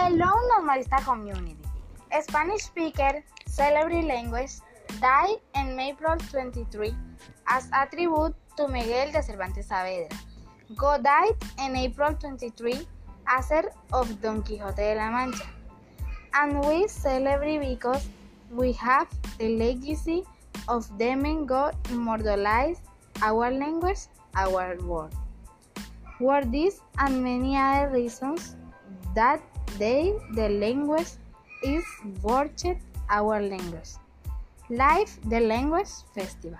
Hello, Normalista community. Spanish speaker celebrity language died in April 23 as a tribute to Miguel de Cervantes Saavedra. God died in April 23 as of Don Quixote de la Mancha. And we celebrate because we have the legacy of them God immortalized our language, our world. For this and many other reasons that they, the language is worship our language. Live the Language Festival.